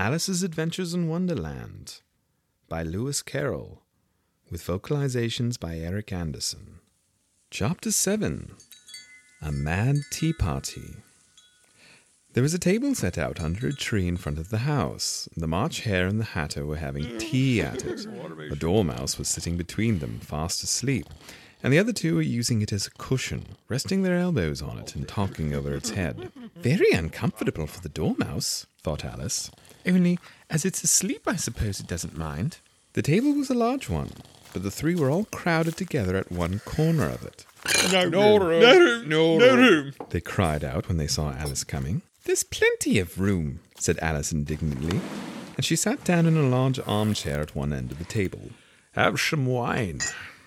Alice's Adventures in Wonderland by Lewis Carroll, with vocalizations by Eric Anderson. Chapter 7 A Mad Tea Party. There was a table set out under a tree in front of the house. The March Hare and the Hatter were having tea at it. A Dormouse was sitting between them, fast asleep, and the other two were using it as a cushion, resting their elbows on it and talking over its head. Very uncomfortable for the Dormouse, thought Alice. Only, as it's asleep, I suppose it doesn't mind. The table was a large one, but the three were all crowded together at one corner of it. No, no room. No room. No, no room. They cried out when they saw Alice coming. There's plenty of room, said Alice indignantly, and she sat down in a large armchair at one end of the table. Have some wine,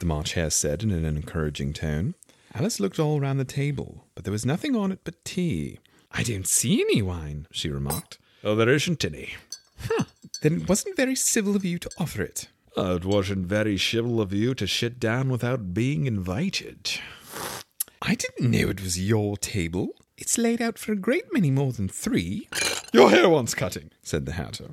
the March Hare said in an encouraging tone. Alice looked all round the table, but there was nothing on it but tea. I don't see any wine, she remarked. Oh, there isn't any. Huh. Then it wasn't very civil of you to offer it. Oh, it wasn't very civil of you to sit down without being invited. I didn't know it was your table. It's laid out for a great many more than three. Your hair wants cutting, said the Hatter.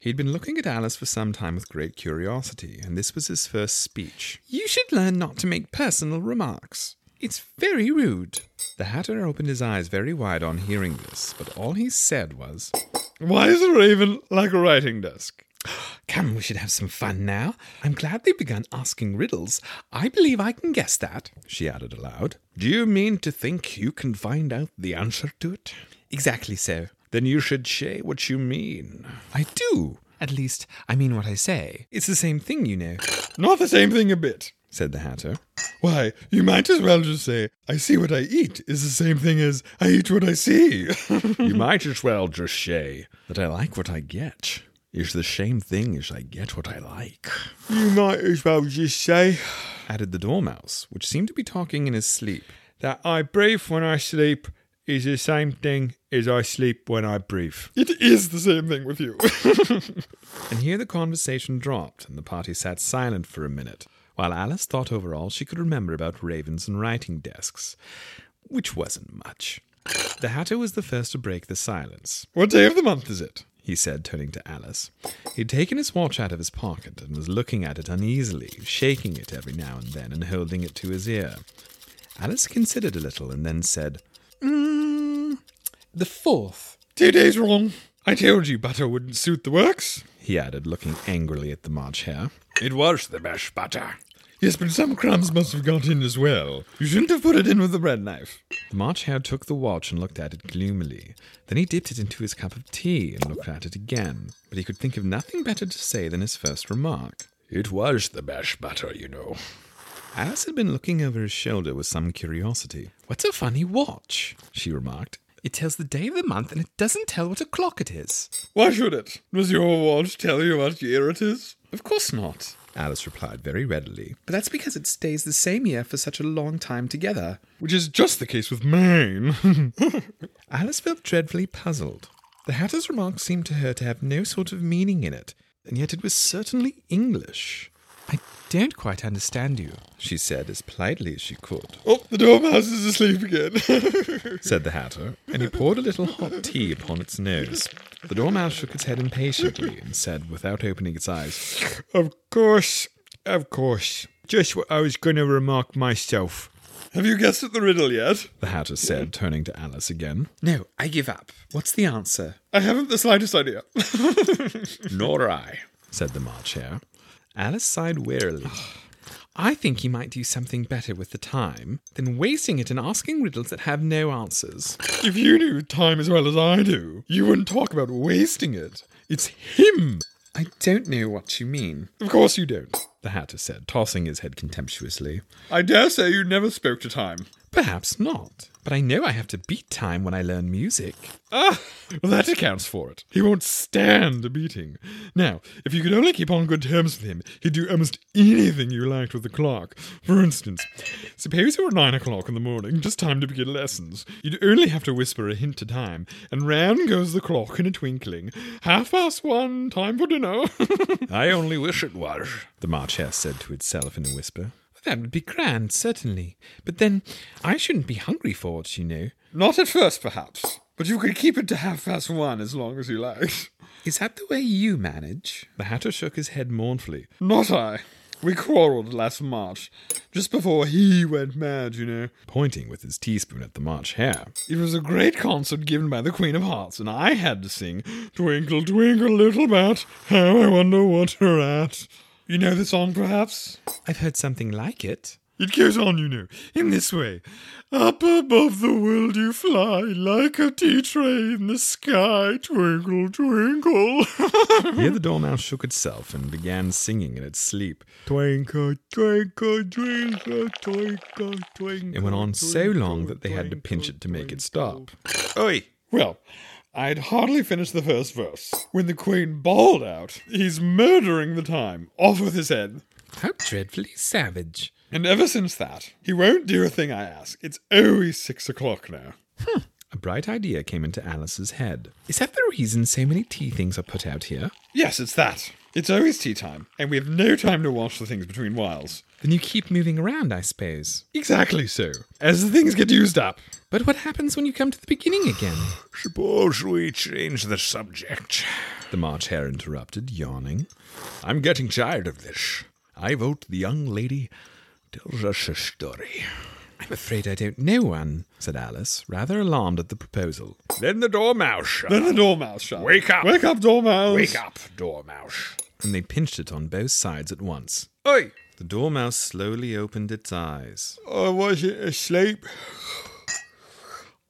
He'd been looking at Alice for some time with great curiosity, and this was his first speech. You should learn not to make personal remarks. It's very rude. The Hatter opened his eyes very wide on hearing this, but all he said was, Why is a raven like a writing desk? Come, we should have some fun now. I'm glad they've begun asking riddles. I believe I can guess that, she added aloud. Do you mean to think you can find out the answer to it? Exactly so. Then you should say what you mean. I do. At least, I mean what I say. It's the same thing, you know. Not the same thing a bit, said the Hatter. Why, you might as well just say, I see what I eat is the same thing as I eat what I see. you might as well just say that I like what I get is the same thing as I get what I like. You might as well just say, added the Dormouse, which seemed to be talking in his sleep, that I breathe when I sleep is the same thing as I sleep when I breathe. It is the same thing with you. and here the conversation dropped, and the party sat silent for a minute, while Alice thought over all she could remember about ravens and writing desks, which wasn't much. The Hatter was the first to break the silence. What day of the month is it? he said, turning to Alice. He'd taken his watch out of his pocket and was looking at it uneasily, shaking it every now and then and holding it to his ear. Alice considered a little and then said, Mm, the fourth. Two days wrong. I told you butter wouldn't suit the works, he added, looking angrily at the March Hare. It was the best butter. Yes, but some crumbs must have got in as well. You shouldn't have put it in with the bread knife. The March Hare took the watch and looked at it gloomily. Then he dipped it into his cup of tea and looked at it again, but he could think of nothing better to say than his first remark. It was the best butter, you know. Alice had been looking over his shoulder with some curiosity. What's a funny watch? she remarked. It tells the day of the month and it doesn't tell what o'clock it is. Why should it? Does your watch tell you what year it is? Of course not, Alice replied very readily. But that's because it stays the same year for such a long time together. Which is just the case with mine. Alice felt dreadfully puzzled. The Hatter's remark seemed to her to have no sort of meaning in it, and yet it was certainly English. I don't quite understand you, she said as politely as she could. Oh, the Dormouse is asleep again, said the Hatter, and he poured a little hot tea upon its nose. The Dormouse shook its head impatiently and said, without opening its eyes, Of course, of course. Just what I was going to remark myself. Have you guessed at the riddle yet? The Hatter said, turning to Alice again. No, I give up. What's the answer? I haven't the slightest idea. Nor I, said the March Hare. Alice sighed wearily. I think he might do something better with the time than wasting it in asking riddles that have no answers. If you knew time as well as I do, you wouldn't talk about wasting it. It's him. I don't know what you mean. Of course you don't, the Hatter said, tossing his head contemptuously. I dare say you never spoke to time. Perhaps not. But I know I have to beat time when I learn music. Ah, well, that accounts for it. He won't stand a beating. Now, if you could only keep on good terms with him, he'd do almost anything you liked with the clock. For instance, suppose it were nine o'clock in the morning, just time to begin lessons. You'd only have to whisper a hint to time, and round goes the clock in a twinkling. Half past one, time for dinner. I only wish it was, the March Hare said to itself in a whisper. That would be grand, certainly. But then I shouldn't be hungry for it, you know. Not at first, perhaps, but you could keep it to half past one as long as you liked. Is that the way you manage? The Hatter shook his head mournfully. Not I. We quarrelled last March, just before he went mad, you know. Pointing with his teaspoon at the March Hare. It was a great concert given by the Queen of Hearts, and I had to sing Twinkle, Twinkle, Little Bat, How I Wonder What You're At. You know the song, perhaps? I've heard something like it. It goes on, you know, in this way. Up above the world you fly, like a tea tray in the sky, twinkle, twinkle. Here the dormouse shook itself and began singing in its sleep. Twinkle, twinkle, twinkle, twinkle, twinkle. It went on so long that they had to pinch it to make it stop. Oi! Well, I'd hardly finished the first verse when the queen bawled out, He's murdering the time, off with his head. How dreadfully savage. And ever since that, he won't do a thing I ask. It's always six o'clock now. Hmm. A bright idea came into Alice's head. Is that the reason so many tea things are put out here? Yes, it's that. It's always tea time, and we have no time to wash the things between whiles. Then you keep moving around, I suppose. Exactly so. As the things get used up. But what happens when you come to the beginning again? Suppose we change the subject. The March Hare interrupted, yawning. I'm getting tired of this. I vote the young lady tells us a story. I'm afraid I don't know one, said Alice, rather alarmed at the proposal. Then the dormouse shot. Then the dormouse shot. Wake up! Wake up, dormouse! Wake up, dormouse! And they pinched it on both sides at once. Oi! The dormouse slowly opened its eyes. I wasn't asleep.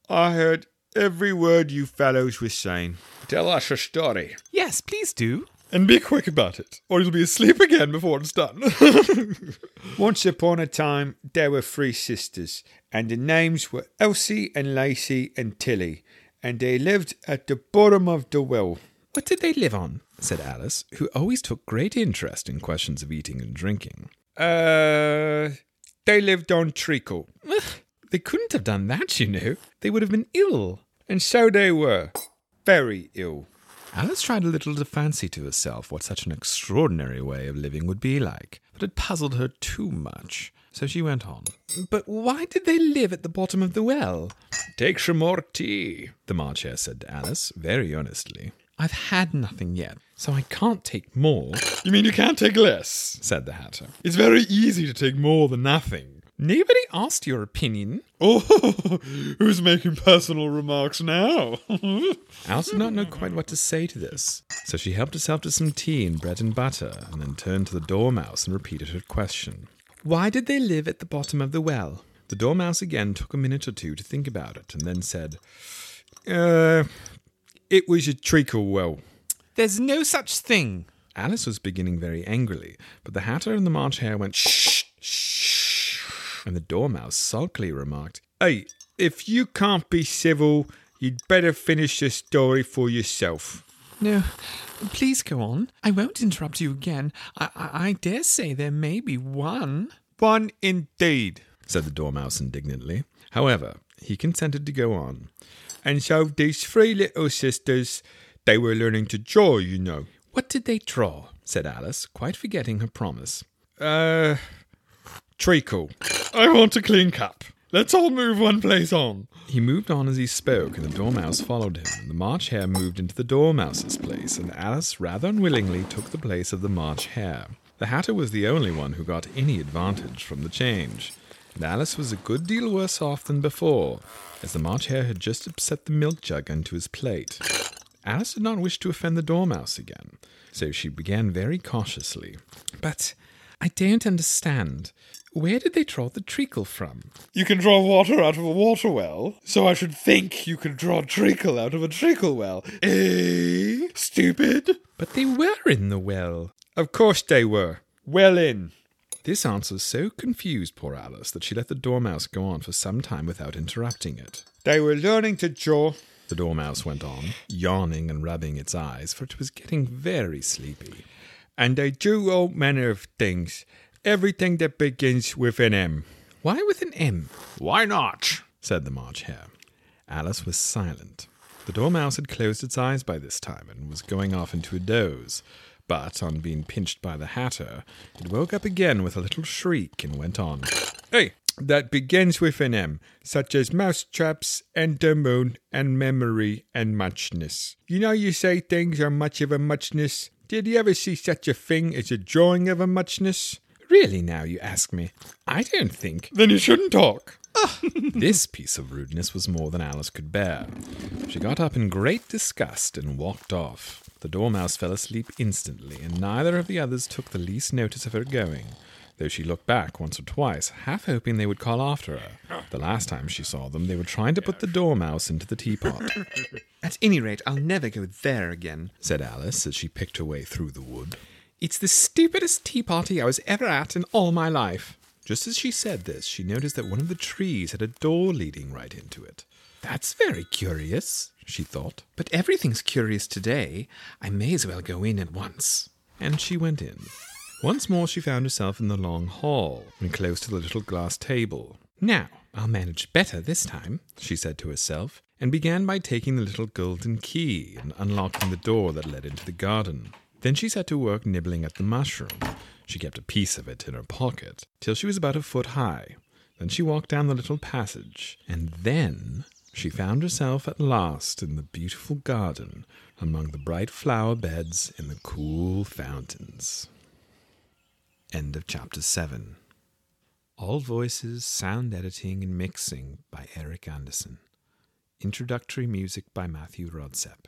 I heard every word you fellows were saying. Tell us a story. Yes, please do. And be quick about it, or you'll be asleep again before it's done. Once upon a time, there were three sisters, and their names were Elsie and Lacey and Tilly, and they lived at the bottom of the well. What did they live on? Said Alice, who always took great interest in questions of eating and drinking. Uh, they lived on treacle. they couldn't have done that, you know. They would have been ill. And so they were. Very ill. Alice tried a little to fancy to herself what such an extraordinary way of living would be like, but it puzzled her too much. So she went on. But why did they live at the bottom of the well? Take some more tea, the March Hare said to Alice, very earnestly. I've had nothing yet, so I can't take more. You mean you can't take less? said the Hatter. It's very easy to take more than nothing. Nobody asked your opinion. Oh, who's making personal remarks now? Alice did not know quite what to say to this, so she helped herself to some tea and bread and butter, and then turned to the Dormouse and repeated her question. Why did they live at the bottom of the well? The Dormouse again took a minute or two to think about it, and then said, Uh, it was a treacle well. There's no such thing. Alice was beginning very angrily, but the Hatter and the March Hare went, Shh, shh, and the Dormouse sulkily remarked, Hey, if you can't be civil, you'd better finish the story for yourself. No, please go on. I won't interrupt you again. I, I, I dare say there may be one. One indeed, said the Dormouse indignantly. However, he consented to go on. And so these three little sisters, they were learning to draw, you know. What did they draw? said Alice, quite forgetting her promise. Uh, treacle. I want a clean cup. Let's all move one place on. He moved on as he spoke, and the Dormouse followed him, and the March Hare moved into the Dormouse's place, and Alice rather unwillingly took the place of the March Hare. The Hatter was the only one who got any advantage from the change, Alice was a good deal worse off than before, as the March Hare had just upset the milk jug onto his plate. Alice did not wish to offend the Dormouse again, so she began very cautiously. But I don't understand. Where did they draw the treacle from? You can draw water out of a water well, so I should think you could draw treacle out of a treacle well. Eh? Stupid? But they were in the well. Of course they were. Well in. This answer so confused poor Alice that she let the Dormouse go on for some time without interrupting it. They were learning to draw. The Dormouse went on, yawning and rubbing its eyes, for it was getting very sleepy. And they drew all manner of things everything that begins with an M. Why with an M? Why not? said the March Hare. Alice was silent. The Dormouse had closed its eyes by this time and was going off into a doze. But on being pinched by the Hatter, it woke up again with a little shriek and went on. Hey, that begins with an M, such as mousetraps and the moon and memory and muchness. You know, you say things are much of a muchness. Did you ever see such a thing as a drawing of a muchness? Really, now you ask me? I don't think. Then you shouldn't talk. Ah. this piece of rudeness was more than Alice could bear. She got up in great disgust and walked off. The Dormouse fell asleep instantly, and neither of the others took the least notice of her going, though she looked back once or twice, half hoping they would call after her. The last time she saw them, they were trying to put the Dormouse into the teapot. At any rate, I'll never go there again. said Alice as she picked her way through the wood. It's the stupidest tea party I was ever at in all my life. Just as she said this, she noticed that one of the trees had a door leading right into it. That's very curious, She thought, but everything's curious today. I may as well go in at once. and she went in. Once more, she found herself in the long hall and close to the little glass table. Now, I'll manage better this time. she said to herself, and began by taking the little golden key and unlocking the door that led into the garden. Then she set to work nibbling at the mushroom. She kept a piece of it in her pocket till she was about a foot high. Then she walked down the little passage, and then she found herself at last in the beautiful garden among the bright flower beds and the cool fountains. End of chapter 7. All voices, sound editing, and mixing by Eric Anderson. Introductory music by Matthew Rodsep.